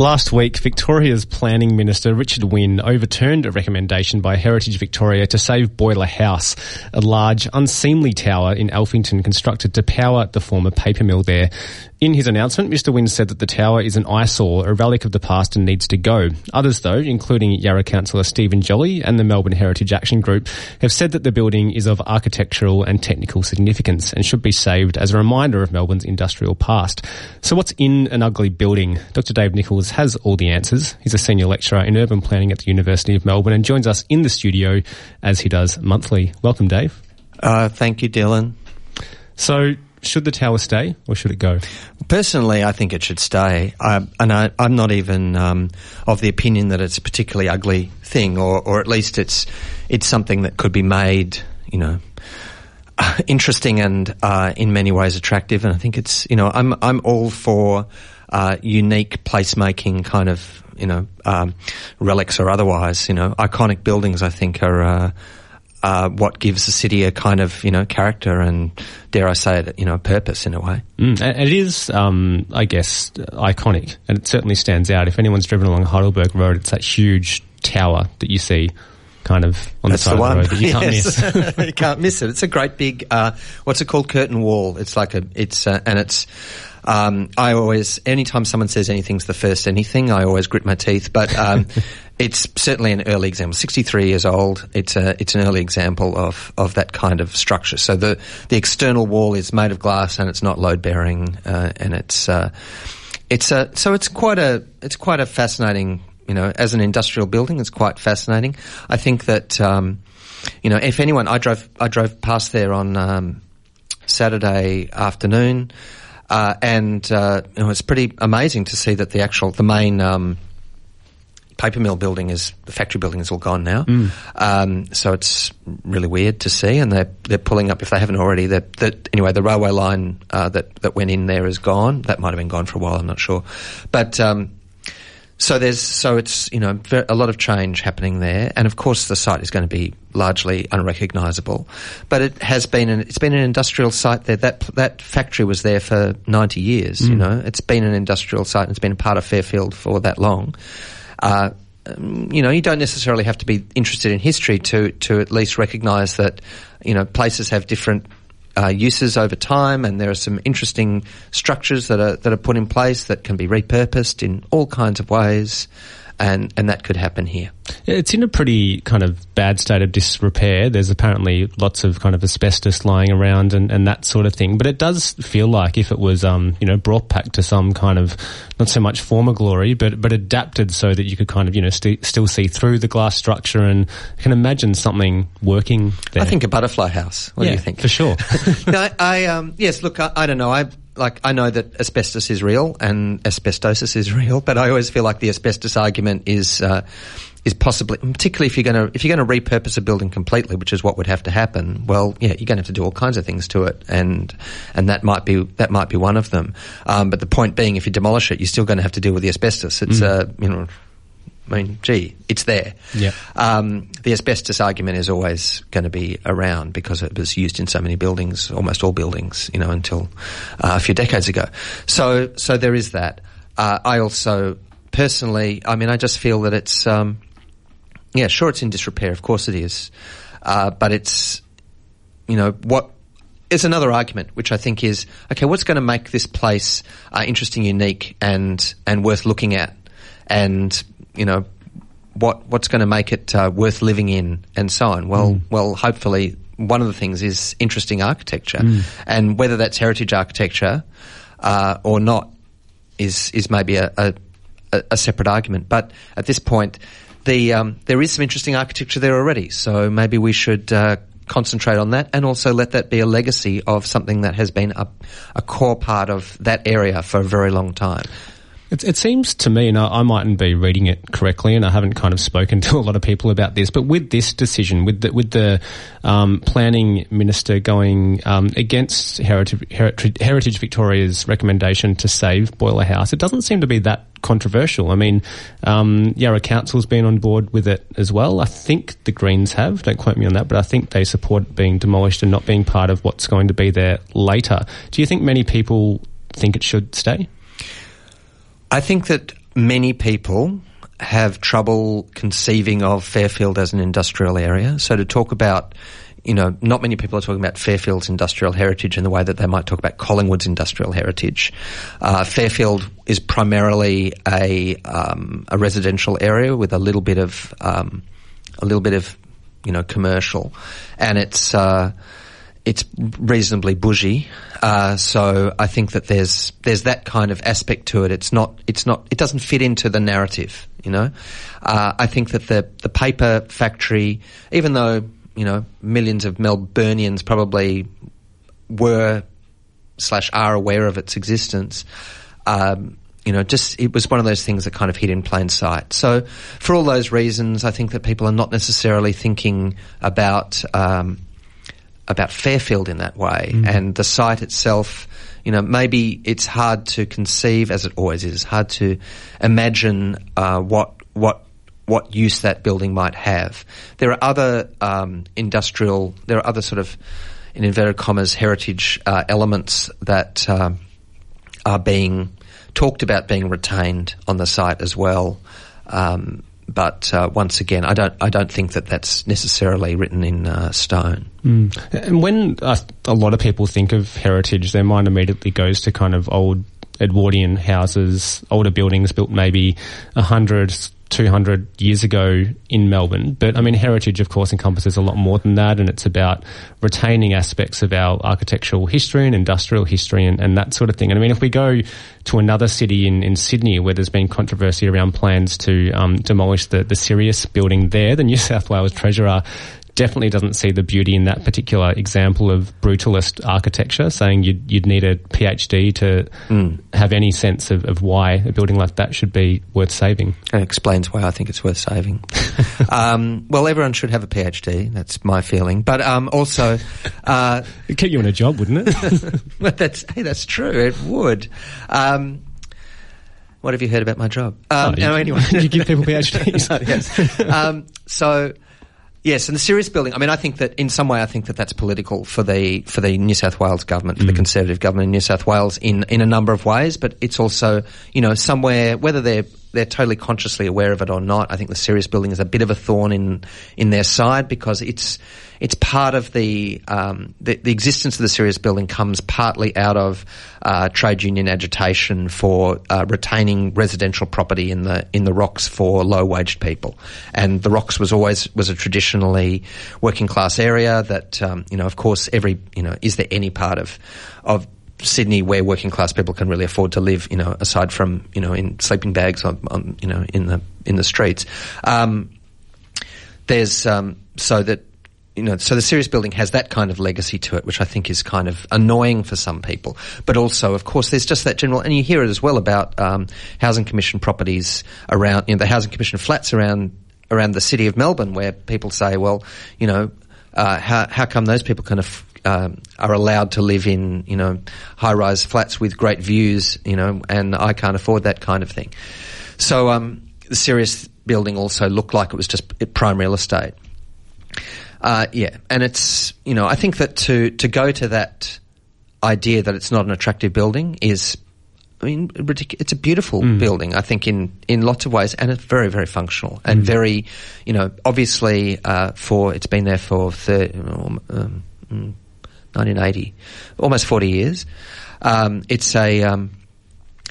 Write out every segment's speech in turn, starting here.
Last week, Victoria's Planning Minister Richard Wynne overturned a recommendation by Heritage Victoria to save Boiler House, a large, unseemly tower in Alphington constructed to power the former paper mill there. In his announcement, Mr Wynne said that the tower is an eyesore, a relic of the past and needs to go. Others, though, including Yarra councillor Stephen Jolly and the Melbourne Heritage Action Group, have said that the building is of architectural and technical significance and should be saved as a reminder of Melbourne's industrial past. So what's in an ugly building? Dr Dave Nichols has all the answers. He's a senior lecturer in urban planning at the University of Melbourne and joins us in the studio as he does monthly. Welcome, Dave. Uh, thank you, Dylan. So, should the tower stay or should it go? Personally, I think it should stay. I, and I, am not even um, of the opinion that it's a particularly ugly thing, or, or at least it's it's something that could be made, you know, interesting and uh, in many ways attractive. And I think it's, you know, I'm I'm all for uh, unique placemaking kind of, you know, um, relics or otherwise. You know, iconic buildings. I think are. Uh, uh, what gives the city a kind of you know character and dare I say it you know purpose in a way. Mm, and it is, um, I guess, iconic, and it certainly stands out. If anyone's driven along Heidelberg Road, it's that huge tower that you see. Kind of on That's the side the of the road that you can't Yes. miss. you can't miss it. It's a great big, uh, what's it called? Curtain wall. It's like a, it's, uh, and it's, um, I always, anytime someone says anything's the first anything, I always grit my teeth, but, um, it's certainly an early example. 63 years old. It's a, it's an early example of, of that kind of structure. So the, the external wall is made of glass and it's not load bearing, uh, and it's, uh, it's a, so it's quite a, it's quite a fascinating, you know, as an industrial building, it's quite fascinating. I think that, um, you know, if anyone, I drove, I drove past there on, um, Saturday afternoon, uh, and, uh, you know, it's pretty amazing to see that the actual, the main, um, paper mill building is the factory building is all gone now. Um, so it's really weird to see, and they're they're pulling up if they haven't already. That that anyway, the railway line uh, that that went in there is gone. That might have been gone for a while. I'm not sure, but. Um, so there's so it's you know a lot of change happening there, and of course the site is going to be largely unrecognisable. But it has been an, it's been an industrial site there. That that factory was there for 90 years. You know, it's been an industrial site. and It's been a part of Fairfield for that long. Uh, um, you know, you don't necessarily have to be interested in history to to at least recognise that you know places have different uh, uses over time, and there are some interesting structures that are that are put in place that can be repurposed in all kinds of ways, and and that could happen here. It's in a pretty kind of bad state of disrepair. There's apparently lots of kind of asbestos lying around and, and that sort of thing. But it does feel like if it was, um, you know, brought back to some kind of not so much former glory, but but adapted so that you could kind of you know st- still see through the glass structure and I can imagine something working there. I think a butterfly house. What yeah, do you think? for sure. no, I, I um, yes. Look, I, I don't know. I like I know that asbestos is real and asbestosis is real, but I always feel like the asbestos argument is. Uh, is possibly, particularly if you're going to if you're going to repurpose a building completely, which is what would have to happen. Well, yeah, you're going to have to do all kinds of things to it, and and that might be that might be one of them. Um, but the point being, if you demolish it, you're still going to have to deal with the asbestos. It's uh, you know, I mean, gee, it's there. Yeah. Um, the asbestos argument is always going to be around because it was used in so many buildings, almost all buildings, you know, until uh, a few decades ago. So, so there is that. Uh, I also personally, I mean, I just feel that it's, um, yeah, sure, it's in disrepair. Of course, it is, uh, but it's, you know, what is another argument, which I think is okay. What's going to make this place uh, interesting, unique, and and worth looking at, and you know, what what's going to make it uh, worth living in, and so on. Well, well, hopefully, one of the things is interesting architecture, and whether that's heritage architecture uh, or not is is maybe a, a, a a separate argument. But at this point, the um, there is some interesting architecture there already. So maybe we should uh, concentrate on that, and also let that be a legacy of something that has been a, a core part of that area for a very long time. It, it seems to me, and I, I, mightn't be reading it correctly, and I haven't kind of spoken to a lot of people about this, but with this decision, with the, with the um, planning minister going um, against Heritage, Heritage Victoria's recommendation to save Boiler House, it doesn't seem to be that controversial. I mean, um, Yarra Council's been on board with it as well. I think the Greens have. Don't quote me on that, but I think they support being demolished and not being part of what's going to be there later. Do you think many people think it should stay? I think that many people have trouble conceiving of Fairfield as an industrial area. So to talk about you know, not many people are talking about Fairfield's industrial heritage in the way that they might talk about Collingwood's industrial heritage. Uh, Fairfield is primarily a um, a residential area with a little bit of um, a little bit of you know commercial, and it's uh, it's reasonably bougie. Uh, so I think that there's there's that kind of aspect to it. It's not it's not it doesn't fit into the narrative. You know, uh, I think that the the paper factory, even though you know, millions of Melburnians probably were slash are aware of its existence. Um, you know, just it was one of those things that kind of hid in plain sight. So, for all those reasons, I think that people are not necessarily thinking about um, about Fairfield in that way, mm. and the site itself. You know, maybe it's hard to conceive, as it always is, hard to imagine uh, what what what use that building might have. There are other um, industrial, there are other sort of, in inverted commas, heritage uh, elements that um, are being talked about being retained on the site as well. Um, but uh, once again, I don't I don't think that that's necessarily written in uh, stone. Mm. And when uh, a lot of people think of heritage, their mind immediately goes to kind of old Edwardian houses, older buildings built maybe a hundred 200 years ago in Melbourne. But I mean, heritage, of course, encompasses a lot more than that, and it's about retaining aspects of our architectural history and industrial history and, and that sort of thing. And I mean, if we go to another city in, in Sydney where there's been controversy around plans to um, demolish the, the Sirius building there, the New South Wales Treasurer definitely doesn't see the beauty in that particular example of brutalist architecture, saying you'd, you'd need a PhD to mm. have any sense of, of, why a building like that should be worth saving. It explains why I think it's worth saving. um, well, everyone should have a PhD. That's my feeling. But um, also, uh, it'd keep you in a job, wouldn't it? but that's hey, that's true. It would. Um, what have you heard about my job? Um, oh, you, anyway, you give people PhDs. yes. Um, so Yes, and the Sirius building. I mean, I think that in some way, I think that that's political for the for the New South Wales government, for mm. the Conservative government in New South Wales, in in a number of ways. But it's also, you know, somewhere whether they're they're totally consciously aware of it or not. I think the Sirius building is a bit of a thorn in in their side because it's it's part of the um, the, the, existence of the Sirius building comes partly out of uh, trade union agitation for uh, retaining residential property in the in the rocks for low waged people, and the rocks was always was a traditionally working class area that um, you know of course every you know is there any part of of Sydney, where working class people can really afford to live, you know, aside from you know in sleeping bags on, on you know in the in the streets. Um, there's um, so that you know, so the Sirius building has that kind of legacy to it, which I think is kind of annoying for some people. But also, of course, there's just that general, and you hear it as well about um, housing commission properties around, you know, the housing commission flats around around the city of Melbourne, where people say, well, you know, uh, how how come those people can af- um, are allowed to live in, you know, high-rise flats with great views, you know, and I can't afford that kind of thing. So um, the Sirius building also looked like it was just prime real estate. Uh, yeah, and it's you know I think that to to go to that idea that it's not an attractive building is I mean, it's a beautiful mm. building, I think, in, in lots of ways, and it's very, very functional and mm. very, you know, obviously, uh, for, it's been there for 30, um, 1980, almost 40 years. Um, it's a, um,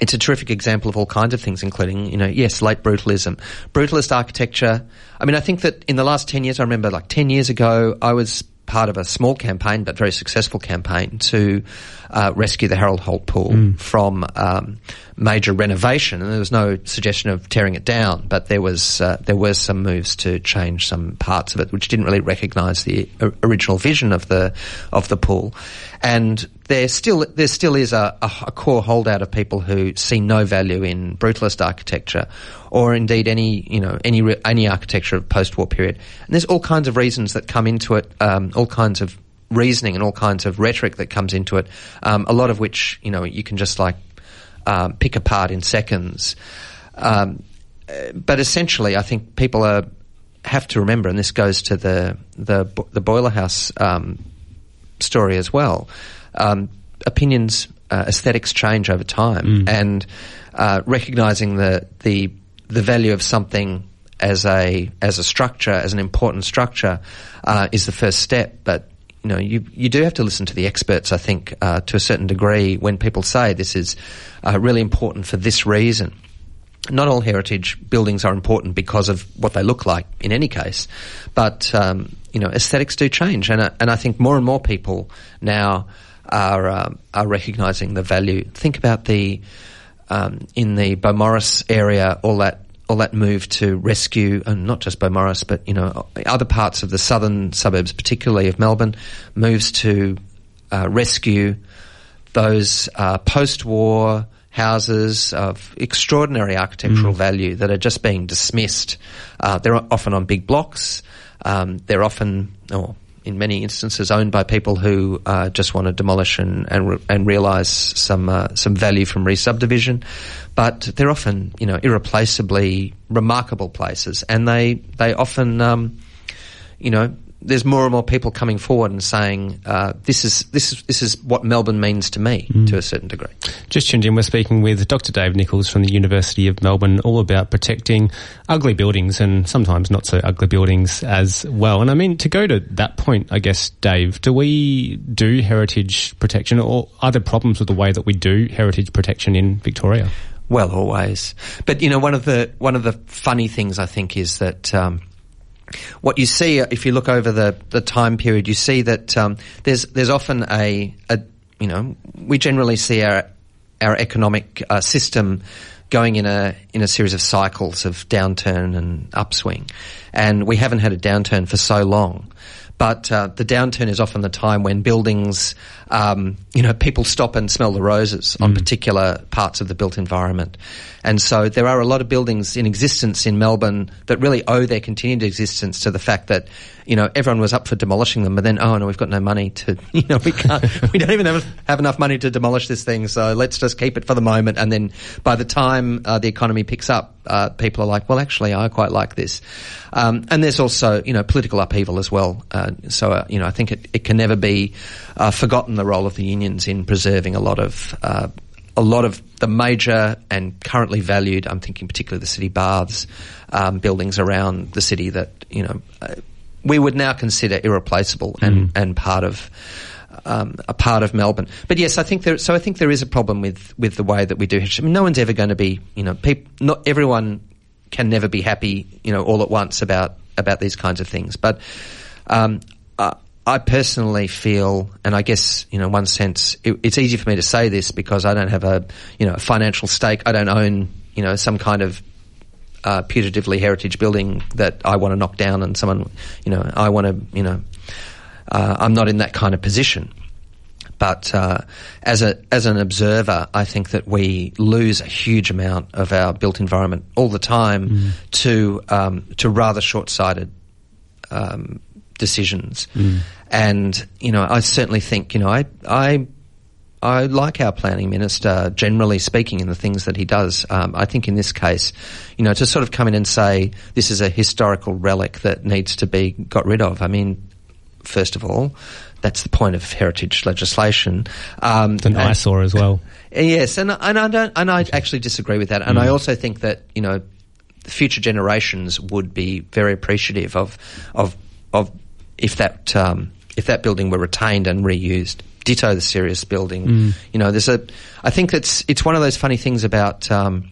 it's a terrific example of all kinds of things, including, you know, yes, late brutalism, brutalist architecture. I mean, I think that in the last 10 years, I remember like 10 years ago, I was part of a small campaign, but very successful campaign to uh, rescue the Harold Holt Pool mm. from um, major renovation. And there was no suggestion of tearing it down, but there was uh, there were some moves to change some parts of it, which didn't really recognise the original vision of the of the pool. And there still there still is a, a, core holdout of people who see no value in brutalist architecture, or indeed any you know any any architecture of post-war period. And there's all kinds of reasons that come into it, um, all kinds of reasoning and all kinds of rhetoric that comes into it. Um, a lot of which you know you can just like um, pick apart in seconds. Um, but essentially, I think people are have to remember, and this goes to the the, the boiler house um, story as well. Um, opinions, uh, aesthetics change over time, mm. and uh, recognizing the the the value of something as a as a structure, as an important structure, uh, is the first step. But you know, you you do have to listen to the experts. I think uh, to a certain degree when people say this is uh, really important for this reason not all heritage buildings are important because of what they look like in any case, but um, you know aesthetics do change, and uh, and I think more and more people now are uh, are recognizing the value. Think about the um, in the Beaumaris area, all that all that move to rescue, and not just Beaumaris, but you know other parts of the southern suburbs, particularly of Melbourne, moves to uh, rescue those uh, post-war houses of extraordinary architectural mm. value that are just being dismissed. Uh, they're often on big blocks. Um, they're often, or in many instances, owned by people who uh, just want to demolish and and, re- and realise some uh, some value from re-subdivision. But they're often, you know, irreplaceably remarkable places, and they they often, um, you know, there's more and more people coming forward and saying uh, this is this is this is what Melbourne means to me mm. to a certain degree. Just tuned in, we're speaking with Dr. Dave Nichols from the University of Melbourne, all about protecting ugly buildings and sometimes not so ugly buildings as well. And I mean, to go to that point, I guess, Dave, do we do heritage protection, or are there problems with the way that we do heritage protection in Victoria? Well, always. But you know, one of the one of the funny things I think is that. Um, what you see, uh, if you look over the, the time period, you see that um, there's there's often a, a, you know we generally see our our economic uh, system going in a in a series of cycles of downturn and upswing, and we haven't had a downturn for so long. But uh, the downturn is often the time when buildings, um, you know, people stop and smell the roses on mm. particular parts of the built environment. And so there are a lot of buildings in existence in Melbourne that really owe their continued existence to the fact that, you know, everyone was up for demolishing them, but then, oh no, we've got no money to, you know, we can't, we don't even have, have enough money to demolish this thing, so let's just keep it for the moment. And then by the time uh, the economy picks up, uh, people are like, well, actually, I quite like this. Um, and there's also, you know, political upheaval as well. Uh, so, uh, you know, I think it, it can never be uh, forgotten the role of the unions in preserving a lot of uh, a lot of the major and currently valued, I'm thinking particularly the city baths, um, buildings around the city that, you know, uh, we would now consider irreplaceable and, mm. and part of, um, a part of Melbourne. But yes, I think there, so I think there is a problem with, with the way that we do history. I mean, no one's ever going to be, you know, people, not everyone can never be happy, you know, all at once about, about these kinds of things. But, um, uh, I personally feel, and I guess you know, one sense, it, it's easy for me to say this because I don't have a you know a financial stake. I don't own you know some kind of uh, putatively heritage building that I want to knock down, and someone you know I want to you know uh, I'm not in that kind of position. But uh, as a as an observer, I think that we lose a huge amount of our built environment all the time mm. to um, to rather short sighted um, decisions. Mm. And, you know, I certainly think, you know, I, I, I like our planning minister, generally speaking, in the things that he does. Um, I think in this case, you know, to sort of come in and say this is a historical relic that needs to be got rid of. I mean, first of all, that's the point of heritage legislation. Um, it's an eyesore as well. Yes, and and I don't, and I actually disagree with that. And mm. I also think that you know, future generations would be very appreciative of of of if that um, if that building were retained and reused. Ditto the Sirius building. Mm. You know, there's a. I think it's it's one of those funny things about. Um,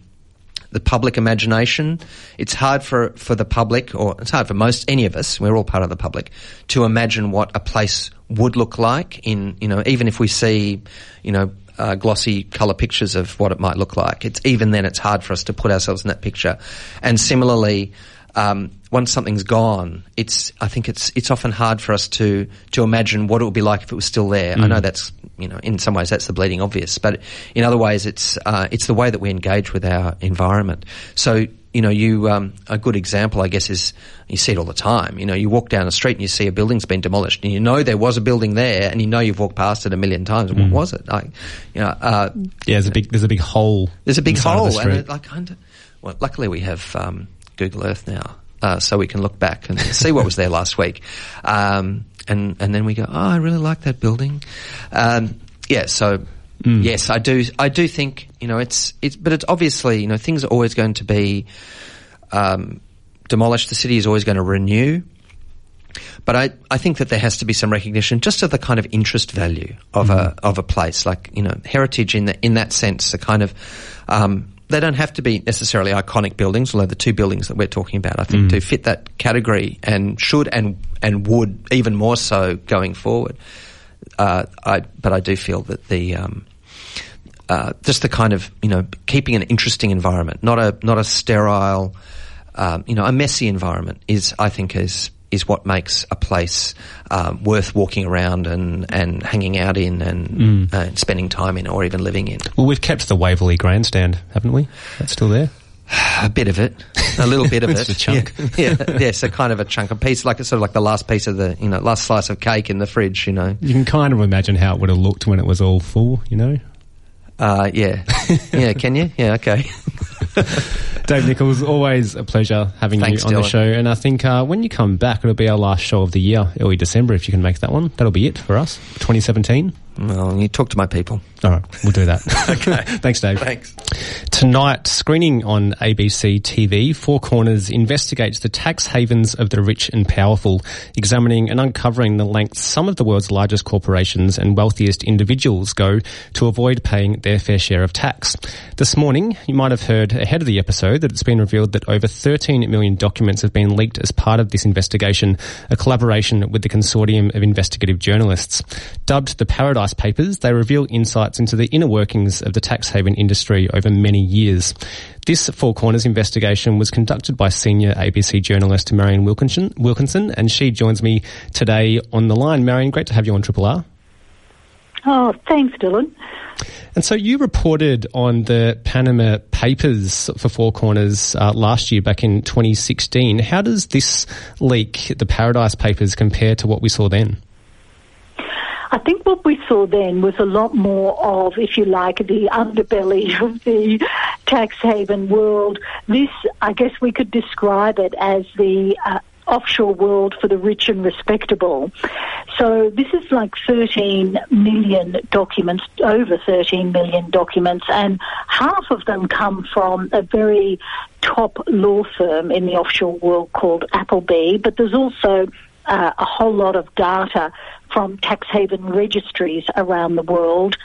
the public imagination. It's hard for, for the public, or it's hard for most, any of us, we're all part of the public, to imagine what a place would look like in, you know, even if we see, you know, uh, glossy colour pictures of what it might look like. It's even then it's hard for us to put ourselves in that picture. And similarly, um, once something's gone, it's I think it's it's often hard for us to to imagine what it would be like if it was still there. Mm. I know that's you know in some ways that's the bleeding obvious, but in other ways it's uh, it's the way that we engage with our environment. So you know, you um, a good example, I guess, is you see it all the time. You know, you walk down the street and you see a building's been demolished, and you know there was a building there, and you know you've walked past it a million times. Mm. What was it? Like, you know, uh, yeah, there's a big there's a big hole. There's a big hole, and it, like, well, luckily we have um, Google Earth now, uh, so we can look back and see what was there last week, um, and and then we go, oh, I really like that building. Um, yeah, so Mm. Yes, I do. I do think you know it's it's, but it's obviously you know things are always going to be um, demolished. The city is always going to renew. But I, I think that there has to be some recognition just of the kind of interest value of mm. a of a place, like you know heritage in the, in that sense. The kind of um, they don't have to be necessarily iconic buildings, although the two buildings that we're talking about, I think, mm. do fit that category and should and and would even more so going forward. Uh, I, but I do feel that the um, uh, just the kind of you know keeping an interesting environment, not a not a sterile, um, you know, a messy environment is I think is is what makes a place um, worth walking around and, and hanging out in and, mm. uh, spending time in or even living in. Well, we've kept the Waverley Grandstand, haven't we? That's still there. A bit of it, a little bit of it. a chunk. Yeah, yeah, yeah, so kind of a chunk, a piece, like sort of like the last piece of the, you know, last slice of cake in the fridge, you know. You can kind of imagine how it would have looked when it was all full, you know. Uh, yeah, yeah. Can you? Yeah, okay. Dave Nichols, always a pleasure having Thanks, you on Dylan. the show. And I think uh, when you come back, it'll be our last show of the year, early December, if you can make that one. That'll be it for us, 2017. Well, you talk to my people. All right, we'll do that. okay. Thanks, Dave. Thanks. Tonight, screening on ABC TV, Four Corners investigates the tax havens of the rich and powerful, examining and uncovering the lengths some of the world's largest corporations and wealthiest individuals go to avoid paying their fair share of tax. This morning, you might have heard ahead of the episode that it's been revealed that over 13 million documents have been leaked as part of this investigation, a collaboration with the Consortium of Investigative Journalists. Dubbed the Paradise Papers, they reveal insights into the inner workings of the tax haven industry over many years. This Four Corners investigation was conducted by senior ABC journalist Marian Wilkinson, Wilkinson and she joins me today on the line. Marian, great to have you on Triple R. Oh, thanks, Dylan. And so you reported on the Panama Papers for Four Corners uh, last year, back in 2016. How does this leak, the Paradise Papers, compare to what we saw then? I think what we saw then was a lot more of, if you like, the underbelly of the tax haven world. This, I guess we could describe it as the uh, offshore world for the rich and respectable. So this is like 13 million documents, over 13 million documents, and half of them come from a very top law firm in the offshore world called Appleby, but there's also uh, a whole lot of data from tax haven registries around the world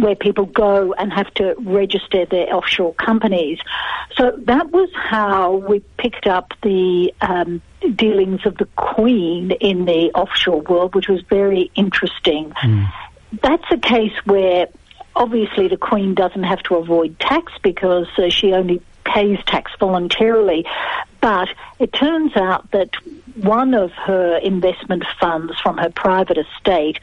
where people go and have to register their offshore companies. So that was how we picked up the um, dealings of the Queen in the offshore world, which was very interesting. Mm. That's a case where obviously the Queen doesn't have to avoid tax because uh, she only pays tax voluntarily. But it turns out that one of her investment funds from her private estate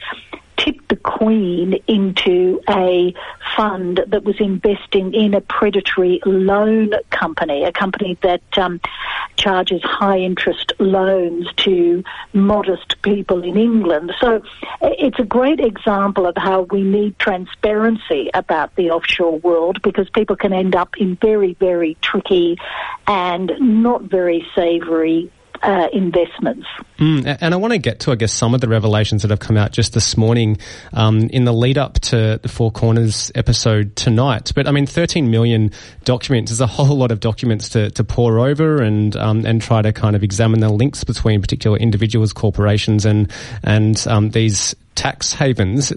tipped the Queen into a fund that was investing in a predatory loan company, a company that um, charges high interest loans to modest people in England. So it's a great example of how we need transparency about the offshore world because people can end up in very, very tricky and not very savoury uh, investments. Mm, and I want to get to, I guess, some of the revelations that have come out just this morning um, in the lead up to the Four Corners episode tonight. But I mean, 13 million documents is a whole lot of documents to, to pour over and um, and try to kind of examine the links between particular individuals, corporations, and and um, these tax havens.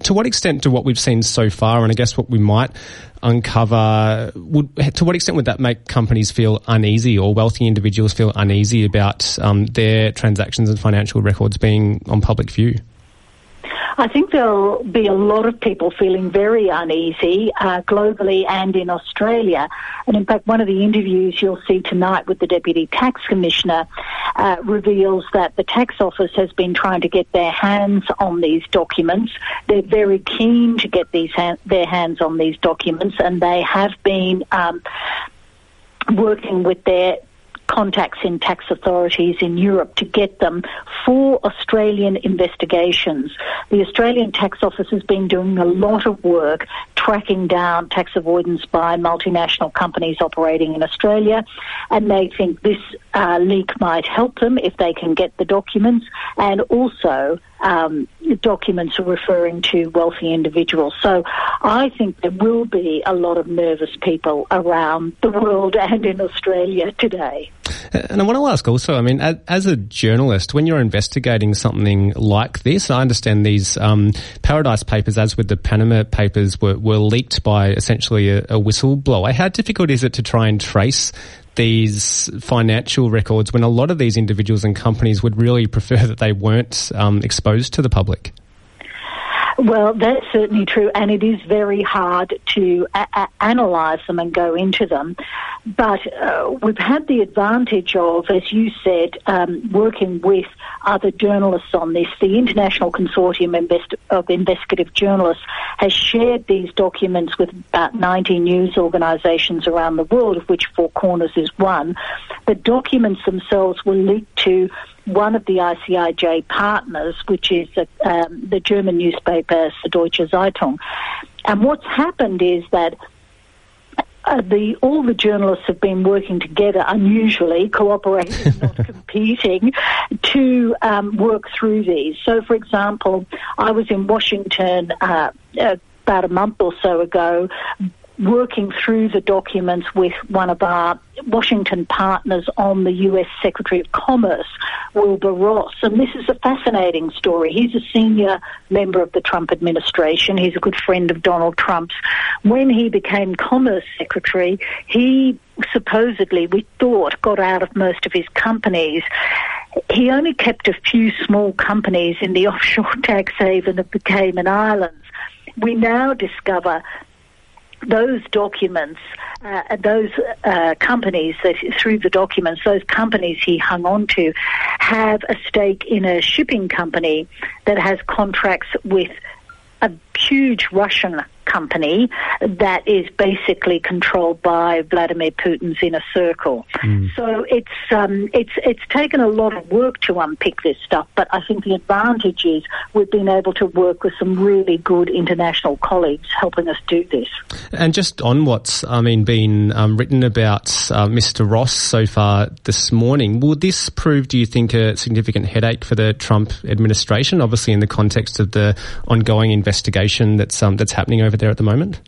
To what extent do what we've seen so far, and I guess what we might uncover, would to what extent would that make companies feel uneasy or wealthy individuals feel uneasy about um, their transactions and financial records being on public view? I think there'll be a lot of people feeling very uneasy uh, globally and in Australia. And in fact, one of the interviews you'll see tonight with the Deputy Tax Commissioner uh, reveals that the Tax Office has been trying to get their hands on these documents. They're very keen to get these ha- their hands on these documents, and they have been um, working with their contacts in tax authorities in Europe to get them for Australian investigations. The Australian Tax Office has been doing a lot of work tracking down tax avoidance by multinational companies operating in Australia, and they think this uh, leak might help them if they can get the documents and also um, documents referring to wealthy individuals. So I think there will be a lot of nervous people around the world and in Australia today. And I want to ask also, I mean, as a journalist, when you're investigating something like this, I understand these um, Paradise Papers, as with the Panama Papers, were, were leaked by essentially a, a whistleblower. How difficult is it to try and trace these financial records when a lot of these individuals and companies would really prefer that they weren't um, exposed to the public? Well, that's certainly true, and it is very hard to a- a- analyse them and go into them. But uh, we've had the advantage of, as you said, um, working with other journalists on this. The International Consortium of Investigative Journalists has shared these documents with about 90 news organisations around the world, of which Four Corners is one. The documents themselves were leaked to one of the ICIJ partners, which is a, um, the German newspaper Süddeutsche Zeitung. And what's happened is that uh, the all the journalists have been working together, unusually cooperating, not competing, to um, work through these. So, for example, I was in Washington. Uh, about a month or so ago, working through the documents with one of our Washington partners on the US Secretary of Commerce, Wilbur Ross. And this is a fascinating story. He's a senior member of the Trump administration. He's a good friend of Donald Trump's. When he became Commerce Secretary, he supposedly, we thought, got out of most of his companies. He only kept a few small companies in the offshore tax haven of the Cayman Islands. We now discover those documents, uh, those uh, companies that through the documents, those companies he hung on to, have a stake in a shipping company that has contracts with a huge Russian company that is basically controlled by Vladimir Putin's inner circle. Mm. So it's um, it's it's taken a lot of work to unpick this stuff, but I think the advantage is we've been able to work with some really good international colleagues helping us do this. And just on what's I mean been um, written about uh, Mr. Ross so far this morning, will this prove, do you think, a significant headache for the Trump administration? Obviously, in the context of the ongoing investigation that's um, that's happening over there at the moment?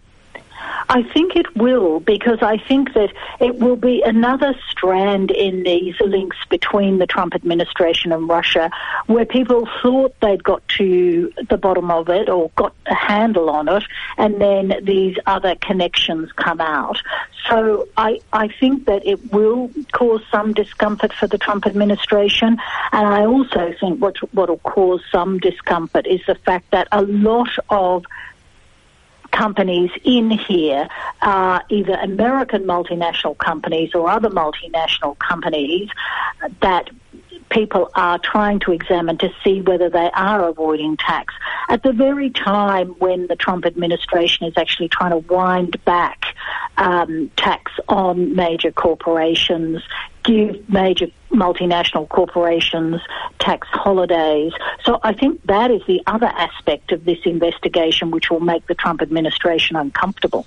I think it will because I think that it will be another strand in these links between the Trump administration and Russia where people thought they'd got to the bottom of it or got a handle on it and then these other connections come out. So I, I think that it will cause some discomfort for the Trump administration and I also think what what will cause some discomfort is the fact that a lot of companies in here are either American multinational companies or other multinational companies that people are trying to examine to see whether they are avoiding tax at the very time when the Trump administration is actually trying to wind back um, tax on major corporations, give major multinational corporations tax holidays. So I think that is the other aspect of this investigation which will make the Trump administration uncomfortable.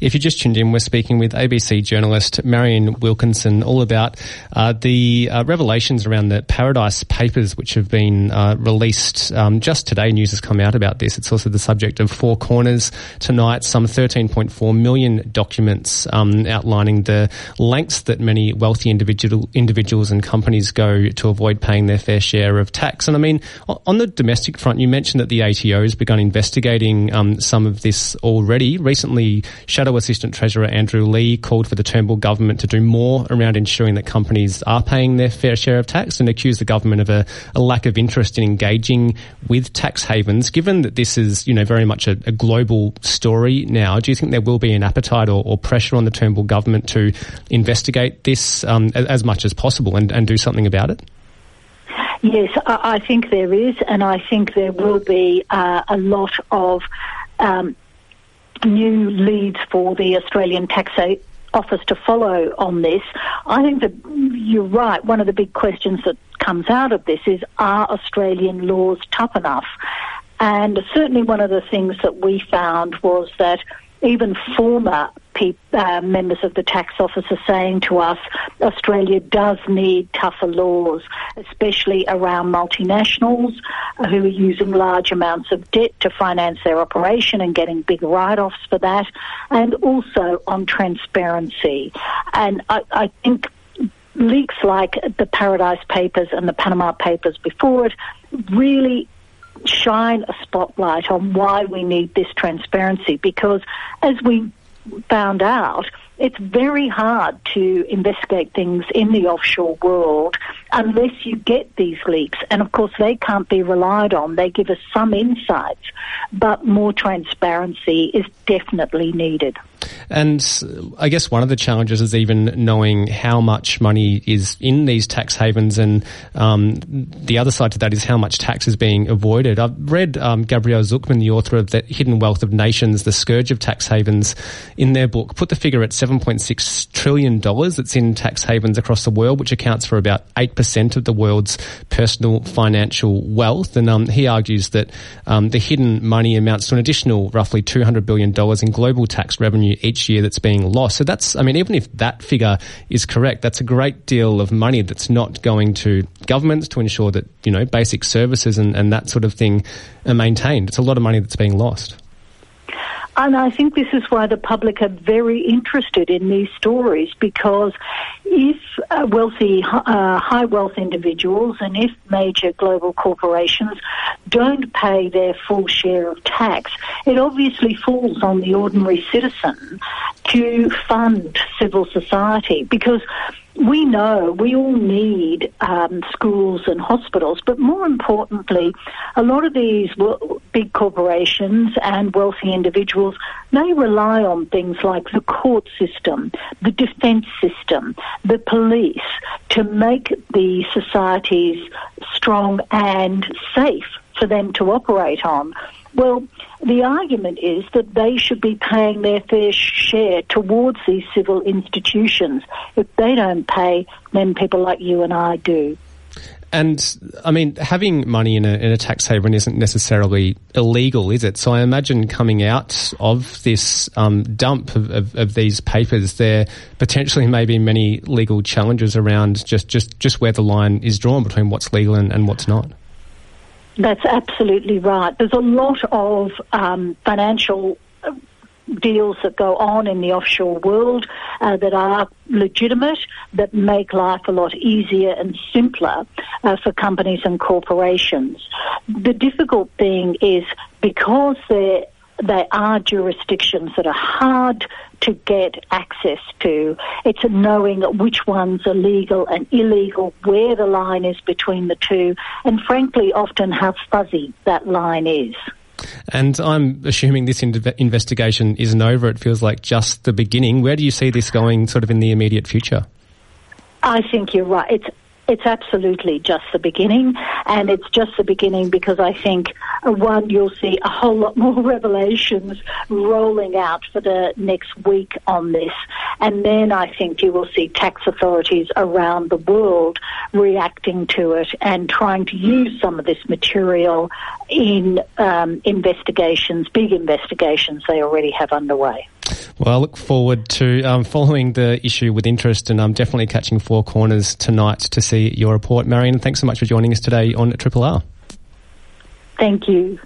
If you just tuned in, we're speaking with ABC journalist Marian Wilkinson all about uh, the uh, revelations around the Paradise Papers, which have been uh, released um, just today. News has come out about this. It's also the subject of Four Corners tonight. Some 13.4 million documents um, outlining the lengths that many wealthy individual, individuals and companies go to avoid paying their fair share of tax. And I mean, on the domestic front, you mentioned that the ATO has begun investigating um, some of this already. Recently, Shadow Assistant Treasurer Andrew Leigh called for the Turnbull government to do more around ensuring that companies are paying their fair share of tax and accused the government of a, a lack of interest in engaging with tax havens. Given that this is, you know, very much a, a global story now, do you think there will be an appetite or, or pressure on the Turnbull government to investigate this um, as much as possible and, and do something about it? Yes, I, I think there is, and I think there will be uh, a lot of um, new leads for the Australian Tax Office to follow on this. I think that you're right. One of the big questions that comes out of this is are Australian laws tough enough? And certainly one of the things that we found was that even former uh, members of the tax office are saying to us Australia does need tougher laws, especially around multinationals who are using large amounts of debt to finance their operation and getting big write offs for that, and also on transparency. And I, I think leaks like the Paradise Papers and the Panama Papers before it really shine a spotlight on why we need this transparency because as we found out, it's very hard to investigate things in the offshore world unless you get these leaks. And of course, they can't be relied on. They give us some insights, but more transparency is definitely needed. And I guess one of the challenges is even knowing how much money is in these tax havens, and um, the other side to that is how much tax is being avoided. I've read um, Gabriel Zucman, the author of The Hidden Wealth of Nations, The Scourge of Tax Havens, in their book, put the figure at $7.6 trillion that's in tax havens across the world, which accounts for about 8% of the world's personal financial wealth. And um, he argues that um, the hidden money amounts to an additional roughly $200 billion in global tax revenue each year that's being lost. So that's, I mean, even if that figure is correct, that's a great deal of money that's not going to governments to ensure that, you know, basic services and, and that sort of thing are maintained. It's a lot of money that's being lost. And I think this is why the public are very interested in these stories because if uh, wealthy, uh, high wealth individuals and if major global corporations don't pay their full share of tax, it obviously falls on the ordinary citizen to fund civil society. Because we know we all need um, schools and hospitals, but more importantly, a lot of these big corporations and wealthy individuals they rely on things like the court system, the defence system, the police to make the societies strong and safe for them to operate on. Well, the argument is that they should be paying their fair share towards these civil institutions. If they don't pay, then people like you and I do. And I mean, having money in a, in a tax haven isn't necessarily illegal, is it? So I imagine coming out of this um, dump of, of, of, these papers, there potentially may be many legal challenges around just, just, just where the line is drawn between what's legal and, and what's not. That's absolutely right. There's a lot of um, financial uh, deals that go on in the offshore world uh, that are legitimate, that make life a lot easier and simpler uh, for companies and corporations. The difficult thing is because they're they are jurisdictions that are hard to get access to. It's knowing which ones are legal and illegal, where the line is between the two, and frankly, often how fuzzy that line is. And I'm assuming this investigation isn't over. It feels like just the beginning. Where do you see this going sort of in the immediate future? I think you're right. It's it's absolutely just the beginning, and it's just the beginning because I think uh, one you'll see a whole lot more revelations rolling out for the next week on this, and then I think you will see tax authorities around the world reacting to it and trying to use some of this material in um, investigations, big investigations they already have underway. Well, I look forward to um, following the issue with interest, and I'm definitely catching Four Corners tonight to see your report. Marian, thanks so much for joining us today on Triple R. Thank you.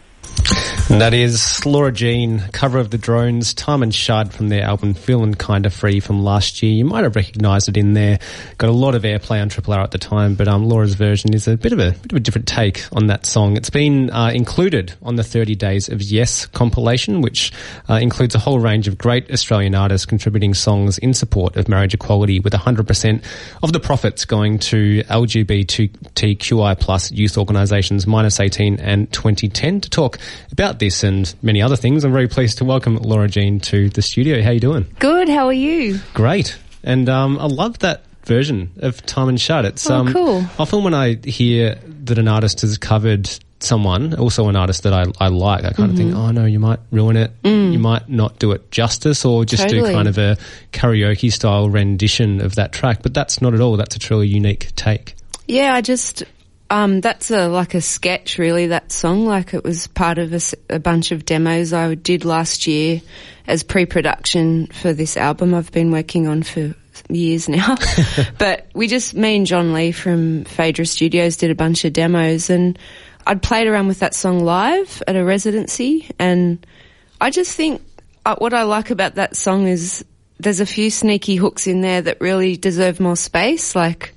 And that is Laura Jean, cover of the Drones, Taman Shud from their album Feeling Kinda Free from last year. You might have recognised it in there. Got a lot of airplay on Triple R at the time, but um, Laura's version is a bit of a bit of a different take on that song. It's been uh, included on the 30 Days of Yes compilation, which uh, includes a whole range of great Australian artists contributing songs in support of marriage equality, with 100% of the profits going to LGBTQI plus youth organisations Minus18 and Twenty10. To talk about this and many other things, I'm very pleased to welcome Laura Jean to the studio. How you doing? Good. How are you? Great. And um, I love that version of Taman Shud. It's Oh, um, cool. often when I hear that an artist has covered someone, also an artist that I, I like, I kind of Mm-hmm. think, oh no, you might ruin it. You might not do it justice or just do Mm. Kind of a karaoke style rendition of that track. But that's not at all. That's a truly unique take. Yeah, I just um, that's a like a sketch, really. That song, like it was part of a bunch of demos I did last year as pre-production for this album I've been working on for years now. but we just me and John Lee from Phaedra Studios did a bunch of demos, and I'd played around with that song live at a residency, and I just think uh, what I like about that song is there's a few sneaky hooks in there that really deserve more space. Like,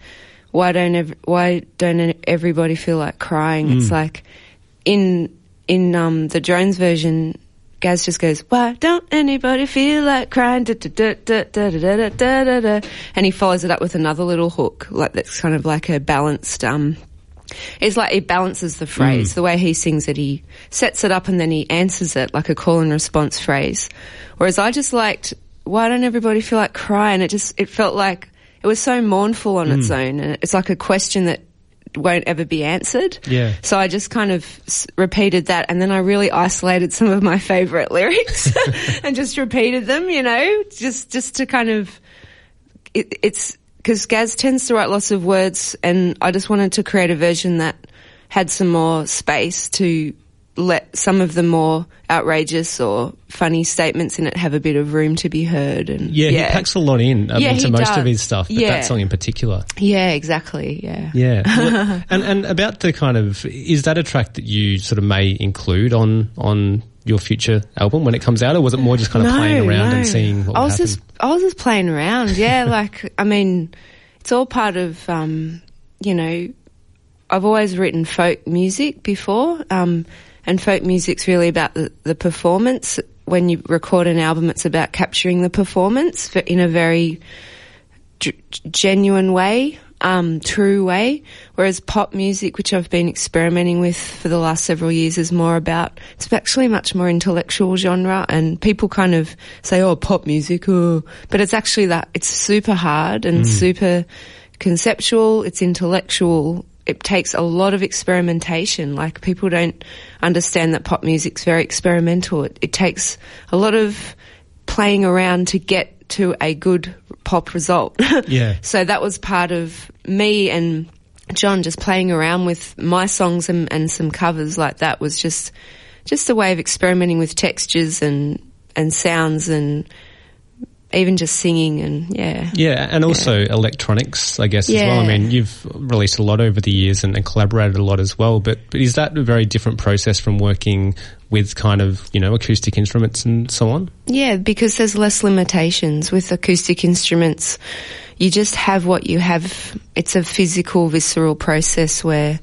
why don't ev- why don't everybody feel like crying? Mm. It's like in in um, the Drones version, Gaz just goes, "Why don't anybody feel like crying?" And he follows it up with another little hook, like that's kind of like a balanced. Um, it's like he balances the phrase. Mm. The way he sings it, he sets it up and then he answers it like a call and response phrase. Whereas I just liked, "Why don't everybody feel like crying?" It just it felt like it was so mournful on its hmm. own. And it's like a question that won't ever be answered. Yeah. So I just kind of s- repeated that and then I really isolated some of my favorite lyrics and just repeated them, you know, just, just to kind of, it, it's because Gaz tends to write lots of words, and I just wanted to create a version that had some more space to let some of the more outrageous or funny statements in it have a bit of room to be heard. And Yeah, he packs a lot in um, Yeah, into most does. of his stuff, but Yeah. that song in particular. yeah, exactly. Yeah. Yeah, Well, and and about the kind of is that a track that you sort of may include on on your future album when it comes out, or was it more just kind of playing around and seeing what I was just I was just playing around. Yeah, like I mean, it's all part of um, you know. I've always written folk music before, um, and folk music's really about the, the performance. When you record an album, it's about capturing the performance for, in a very genuine way, um, true way. Whereas pop music, which I've been experimenting with for the last several years, is more about, it's actually a much more intellectual genre and people kind of say, oh, pop music, oh, but it's actually that, it's super hard and super conceptual, it's intellectual. It takes a lot of experimentation. Like people don't understand that pop music's very experimental. It, it takes a lot of playing around to get to a good pop result. Yeah. so that was part of me and John just playing around with my songs and, and some covers like that was just just a way of experimenting with textures and and sounds and even just singing and yeah. Yeah, and also electronics, I guess, as well. I mean, you've released a lot over the years and, and collaborated a lot as well, but, but is that a very different process from working with kind of, you know, acoustic instruments and so on? Yeah, because there's less limitations with acoustic instruments. You just have what you have. It's a physical, visceral process where,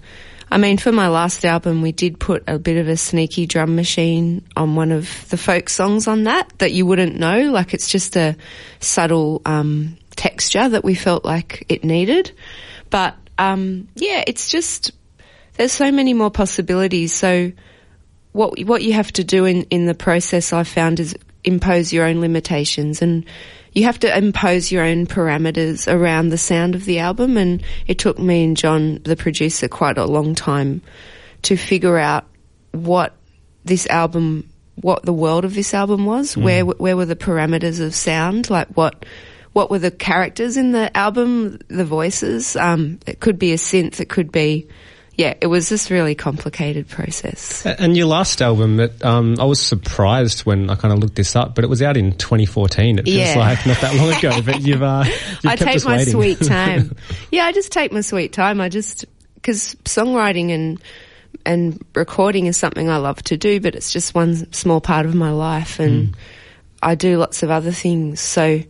I mean, for my last album, we did put a bit of a sneaky drum machine on one of the folk songs on that that you wouldn't know. Like it's just a subtle um, texture that we felt like it needed. But um, yeah, it's just there's so many more possibilities. So what what you have to do in, in the process I found is impose your own limitations and you have to impose your own parameters around the sound of the album and it took me and John the producer quite a long time to figure out what this album what the world of this album was where where were the parameters of sound like what what were the characters in the album the voices? Um it could be a synth it could be yeah, it was this really complicated process. And your last album, it, um, I was surprised when I kind of looked this up, but it was out in 2014. It feels Yeah. like not that long ago, but you've, uh, you've I take my waiting. sweet time. yeah, I just take my sweet time. I just because songwriting and and recording is something I love to do, but it's just one small part of my life, and Mm. I do lots of other things. So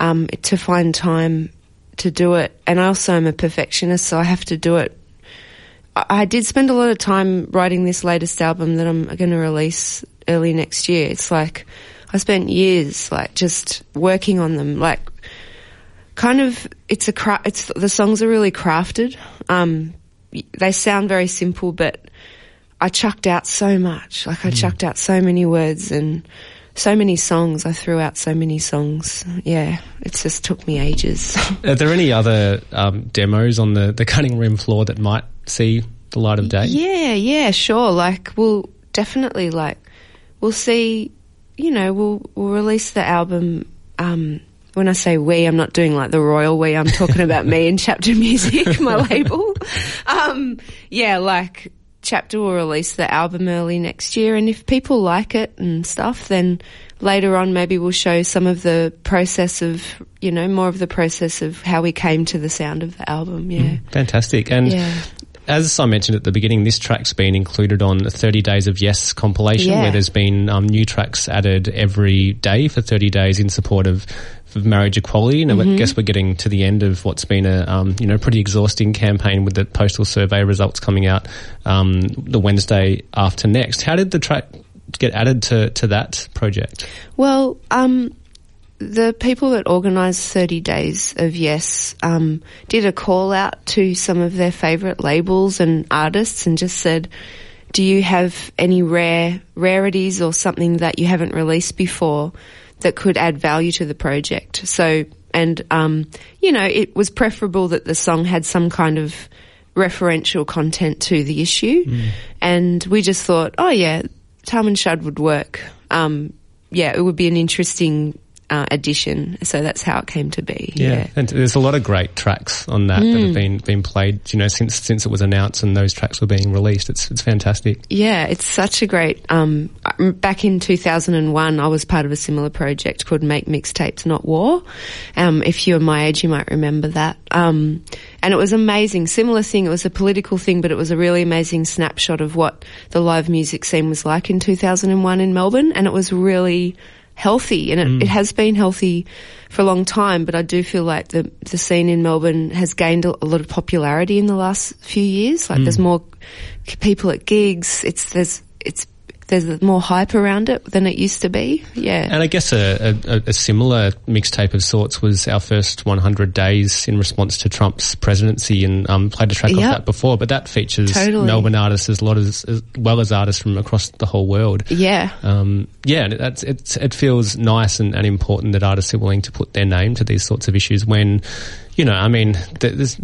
um, to find time to do it, and I also am a perfectionist, so I have to do it. I, did spend a lot of time writing this latest album that I'm going to release early next year. It's like I spent years like just working on them, like kind of it's a cra- it's the songs are really crafted. Um, they sound very simple, but I chucked out so much. Like I chucked out so many words and so many songs. I threw out so many songs. Yeah, it just took me ages. Are there any other um, demos on the, the cutting room floor that might see the light of day? Yeah, yeah, sure. Like we'll definitely like we'll see. You know, we'll we'll release the album. Um, when I say we, I'm not doing like the royal we. I'm talking about me and Chapter Music, my label. Um, yeah, like Chapter will release the album early next year, and if people like it and stuff, then later on maybe we'll show some of the process of, you know, more of the process of how we came to the sound of the album. Yeah. Fantastic. And Yeah. As I mentioned at the beginning, this track's been included on the 30 Days of Yes compilation, Yeah. where there's been um, new tracks added every day for 30 days in support of, marriage equality. And Mm-hmm. I guess we're getting to the end of what's been a um, you know pretty exhausting campaign with the postal survey results coming out um, the Wednesday after next. How did the track get added to, to that project? Well, um, the people that organised 30 Days of Yes um, did a call out to some of their favourite labels and artists and just said, do you have any rare rarities or something that you haven't released before that could add value to the project? So, and, um, you know, it was preferable that the song had some kind of referential content to the issue. And we just thought, oh yeah, Taman Shud would work. Um, yeah, it would be an interesting uh, addition. So that's how it came to be. Yeah. and there's a lot of great tracks on that that Mm. have been been played. You know, since since it was announced and those tracks were being released, it's it's fantastic. Yeah, it's such a great. Um, back in 2001, I was part of a similar project called Make Mixtapes Not War. Um, if you're my age, you might remember that. Um, and it was amazing. Similar thing. It was a political thing, but it was a really amazing snapshot of what the live music scene was like in 2001 in Melbourne. And it was really healthy and it, it mm. has been healthy for a long time, but I do feel like the, the scene in Melbourne has gained a, a lot of popularity in the last few years. Like there's mm. more people at gigs. It's, there's, it's, there's more hype around it than it used to be. Yeah. And I guess a, a, a similar mixtape of sorts was our first 100 days in response to Trump's presidency, and um, played a track of Yep. that before. But that features Totally. Melbourne artists as, lot as, as well as artists from across the whole world. yeah. Um, yeah, and that's it's, it feels nice and, and important that artists are willing to put their name to these sorts of issues. When, you know, I mean, there's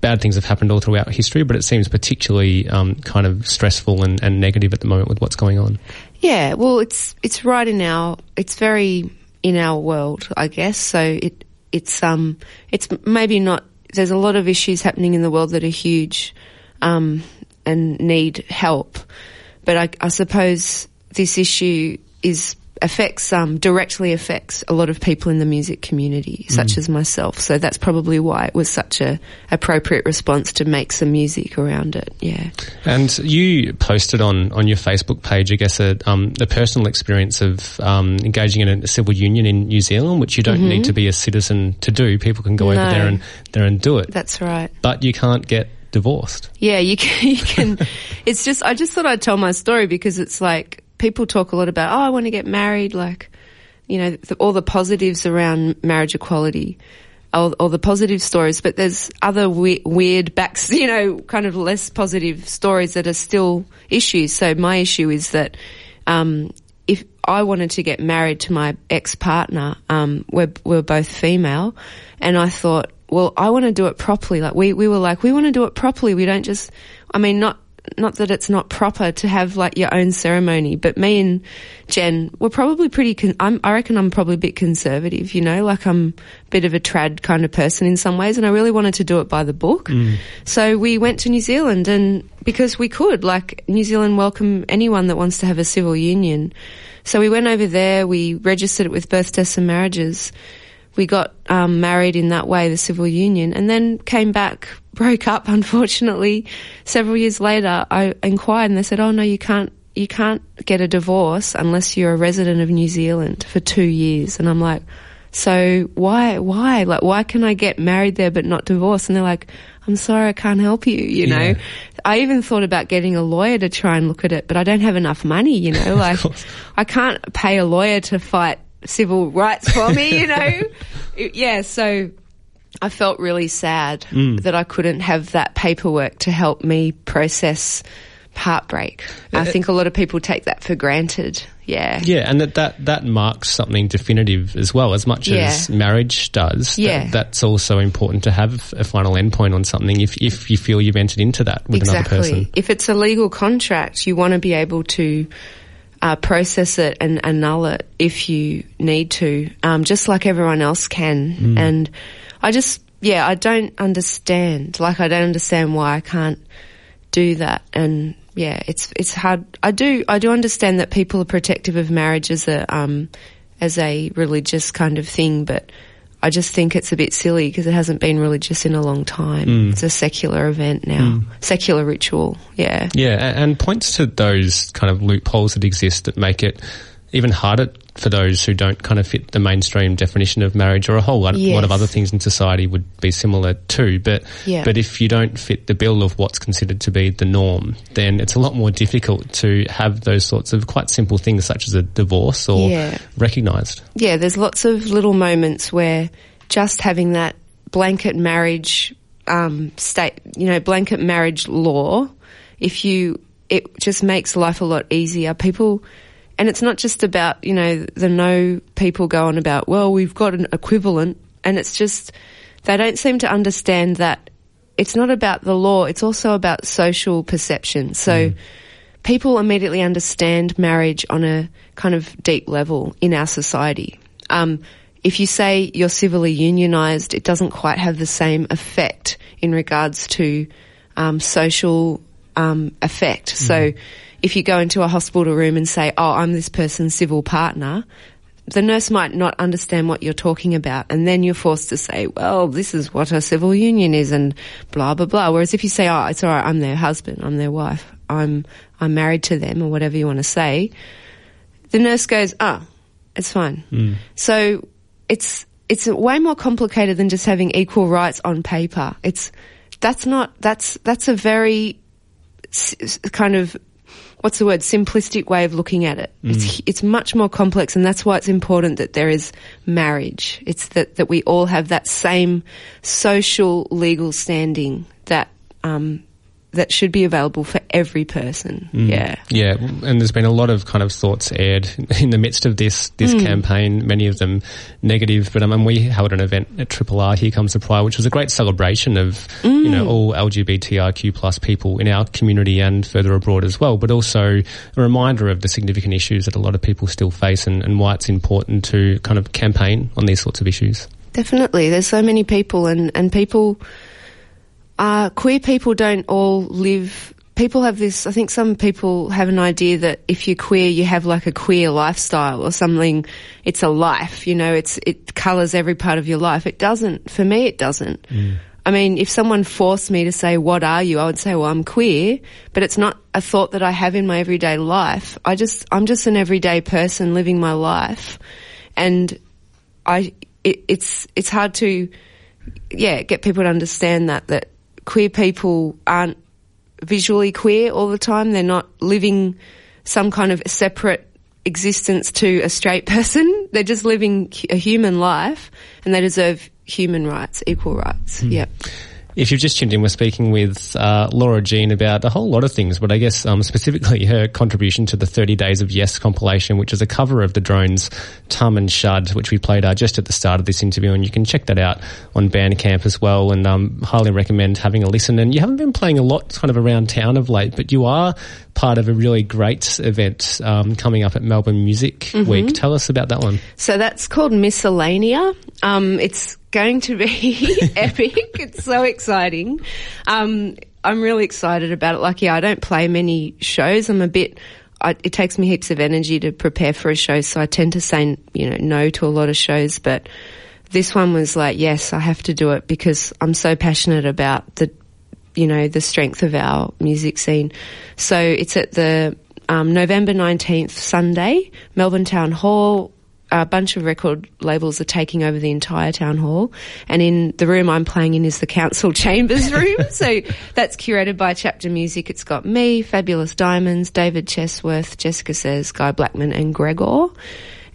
bad things have happened all throughout history, but it seems particularly um, kind of stressful and, and negative at the moment with what's going on. Yeah, well, it's it's right in our it's very in our world, I guess. So it it's um it's maybe not. There's a lot of issues happening in the world that are huge, um, and need help. But I, I suppose this issue is affects um directly affects a lot of people in the music community, such as myself. So that's probably why it was such a appropriate response to make some music around it. Yeah. And you posted on, on your Facebook page, I guess, a, um, the personal experience of um, engaging in a civil union in New Zealand, which you don't need to be a citizen to do. People can go over there and there and do it, That's right. but you can't get divorced. Yeah, you can. You can. it's just. I just thought I'd tell my story because it's like people talk a lot about. Oh, I want to get married. Like, you know, the, all the positives around marriage equality, all, all the positive stories. But there's other we- weird backs. You know, kind of less positive stories that are still issues. So my issue is that. Um, if I wanted to get married to my ex partner, um, we're, we're both female, and I thought, well, I want to do it properly. Like we, we were like, we want to do it properly. We don't just, I mean, not, not that it's not proper to have like your own ceremony, but me and Jen, we're probably pretty, con- I'm, I reckon I'm probably a bit conservative, you know, like I'm a bit of a trad kind of person in some ways, and I really wanted to do it by the book. Mm. So we went to New Zealand and because we could, like New Zealand welcome anyone that wants to have a civil union. So we went over there, we registered it with birth, deaths and marriages. We got um, married in that way, the civil union, and then came back, broke up. Unfortunately, several years later, I inquired, and they said, "Oh no, you can't." You can't get a divorce unless you're a resident of New Zealand for two years. And I'm like, so why, why, like, why can I get married there but not divorce? And they're like, I'm sorry, I can't help you, you know? Yeah. I even thought about getting a lawyer to try and look at it, but I don't have enough money, you know? Like, I can't pay a lawyer to fight civil rights for me, you know? Yeah, so I felt really sad mm. that I couldn't have that paperwork to help me process heartbreak. Uh, I uh, think a lot of people take that for granted. Yeah. Yeah, and that, that, that marks something definitive as well, as much as marriage does. That- Yeah. that's also important to have a final endpoint on something if, if you feel you've entered into that with another person. If it's a legal contract, you want to be able to uh, process it and annul it if you need to, um, just like everyone else can. Hmm. And I just, yeah, I don't understand. Like, I don't understand why I can't do that. And yeah, it's it's hard. I do I do understand that people are protective of marriage as a um, as a religious kind of thing, but I just think it's a bit silly because it hasn't been religious in a long time. Mm. It's a secular event now, mm. secular ritual. Yeah. Yeah, and points to those kind of loopholes that exist that make it even harder for those who don't kind of fit the mainstream definition of marriage or a whole lot, lot of other things in society would be similar too. But, Yeah. but if you don't fit the bill of what's considered to be the norm, then it's a lot more difficult to have those sorts of quite simple things such as a divorce or Yeah. recognised. yeah, there's lots of little moments where just having that blanket marriage um, state, you know, blanket marriage law, if you, it just makes life a lot easier. People, and it's not just about, you know, the no people go on about, well, we've got an equivalent, and it's just, they don't seem to understand that it's not about the law, it's also about social perception. So, people immediately understand marriage on a kind of deep level in our society. Um, if you say you're civilly unionised, it doesn't quite have the same effect in regards to um, social um, effect. So, if you go into a hospital room and say, "Oh, I'm this person's civil partner," the nurse might not understand what you're talking about, and then you're forced to say, "Well, this is what a civil union is," and blah blah blah. Whereas if you say, "Oh, it's all right, I'm their husband, I'm their wife, I'm I'm married to them," or whatever you want to say, the nurse goes, "Oh, it's fine." Mm. So it's it's way more complicated than just having equal rights on paper. It's that's not that's that's a very kind of what's the word simplistic way of looking at it. It's it's much more complex, and that's why it's important that there is marriage. It's that that we all have that same social legal standing that um, that should be available for every person. Mm. Yeah. Yeah, and there's been a lot of kind of thoughts aired in the midst of this this mm. campaign. Many of them negative, but um, I mean, we held an event at Triple R. Here comes the Pride, which was a great celebration of you know mm. all LGBTIQ plus people in our community and further abroad as well. But also a reminder of the significant issues that a lot of people still face and, and why it's important to kind of campaign on these sorts of issues. Definitely. There's so many people and, and people, uh, queer people don't all live, people have this, I think some people have an idea that if you're queer, you have like a queer lifestyle or something. It's a life, you know, it's, it colours every part of your life. It doesn't. For me, it doesn't. I mean, if someone forced me to say, what are you? I would say, well, I'm queer, but it's not a thought that I have in my everyday life. I just, I'm just an everyday person living my life. And I, it, it's, it's hard to, yeah, get people to understand that, that queer people aren't visually queer all the time. They're not living some kind of separate existence to a straight person. They're just living a human life and they deserve human rights, equal rights. Hmm. Yeah. If you've just tuned in, we're speaking with uh, Laura Jean about a whole lot of things, but I guess um, specifically her contribution to the 30 Days of Yes compilation, which is a cover of the drones Taman Shud, which we played uh, just at the start of this interview, and you can check that out on Bandcamp as well, and um, highly recommend having a listen. And you haven't been playing a lot kind of around town of late, but you are part of a really great event um, coming up at Melbourne Music Week. Tell us about that one. So that's called Miscellanea. Um, it's going to be epic. It's so exciting. Um, I'm really excited about it. Lucky I don't play many shows. I'm a bit. I, it takes me heaps of energy to prepare for a show, so I tend to say, you know, no to a lot of shows. But this one was like, yes, I have to do it because I'm so passionate about the, you know, the strength of our music scene. So it's at the um, November 19th, Sunday, Melbourne Town Hall. A bunch of record labels are taking over the entire town hall, and in the room I'm playing in is the council chambers room. so that's curated by Chapter Music. It's got me, Fabulous Diamonds, David Chesworth, Jessica Says, Guy Blackman, and Gregor.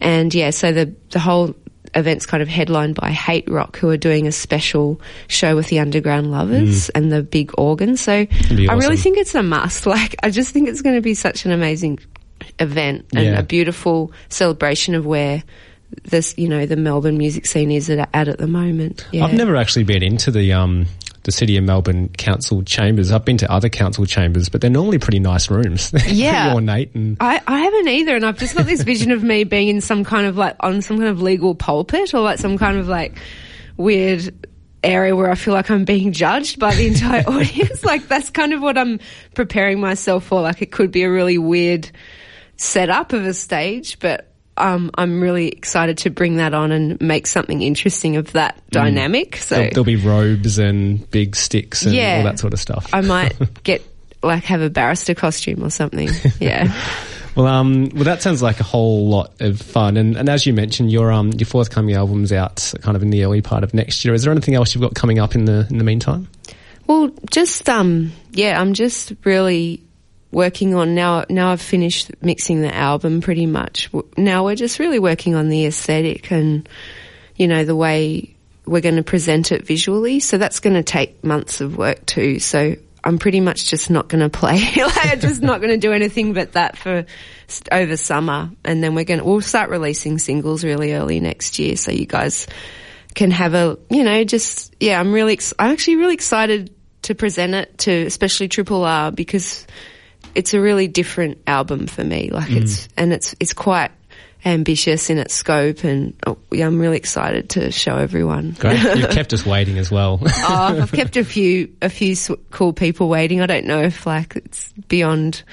And yeah, so the the whole event's kind of headlined by HTRK, who are doing a special show with the Underground Lovers mm. and the big organ. So awesome. I really think it's a must. Like, I just think it's going to be such an amazing event and yeah. a beautiful celebration of where this, you know, the Melbourne music scene is at, at, at the moment. Yeah. I've never actually been into the um, the City of Melbourne council chambers. I've been to other council chambers, but they're normally pretty nice rooms. Yeah. ornate and I, I haven't either, and I've just got this vision of me being in some kind of like on some kind of legal pulpit or like some kind of like weird area where I feel like I'm being judged by the entire audience. like that's kind of what I'm preparing myself for. Like it could be a really weird setup of a stage, but um, I'm really excited to bring that on and make something interesting of that mm. dynamic. So there'll, there'll, be robes and big sticks and yeah, all that sort of stuff. I might get like have a barrister costume or something. Yeah. well, um, well, that sounds like a whole lot of fun. And, and as you mentioned, your um, your forthcoming album's out kind of in the early part of next year. Is there anything else you've got coming up in the in the meantime? Well, just um, yeah, I'm just really working on now. Now I've finished mixing the album pretty much. Now we're just really working on the aesthetic and you know the way we're going to present it visually. So that's going to take months of work too. So I'm pretty much just not going to play. like, I'm just not going to do anything but that for over summer, and then we're going to we'll start releasing singles really early next year. So you guys can have a you know just yeah. I'm really ex- I'm actually really excited to present it to especially Triple R because it's a really different album for me. Like mm. it's and it's it's quite ambitious in its scope, and oh, yeah, I'm really excited to show everyone. Great, you've kept us waiting as well. oh, I've kept a few a few cool people waiting. I don't know if like it's beyond.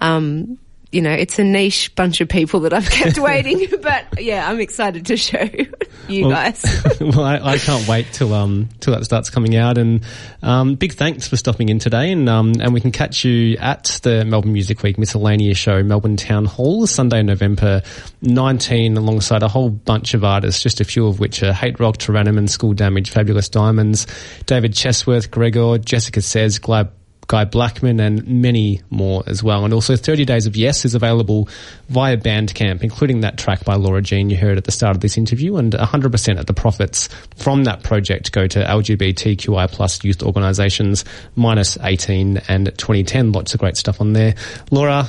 Um, you know, it's a niche bunch of people that I've kept waiting, but yeah, I'm excited to show you well, guys. well, I, I, can't wait till um till that starts coming out, and um, big thanks for stopping in today, and um and we can catch you at the Melbourne Music Week Miscellanea show, Melbourne Town Hall, Sunday, November 19, alongside a whole bunch of artists, just a few of which are HTRK, Tyrannoman, School Damage, Fabulous Diamonds, David Chesworth, Gregor, Jessica Says, Glad Guy Blackman, and many more as well. And also 30 Days of Yes is available via Bandcamp, including that track by Laura Jean you heard at the start of this interview. And 100% of the profits from that project go to LGBTQI plus youth organisations, Minus18 and Twenty10. Lots of great stuff on there. Laura,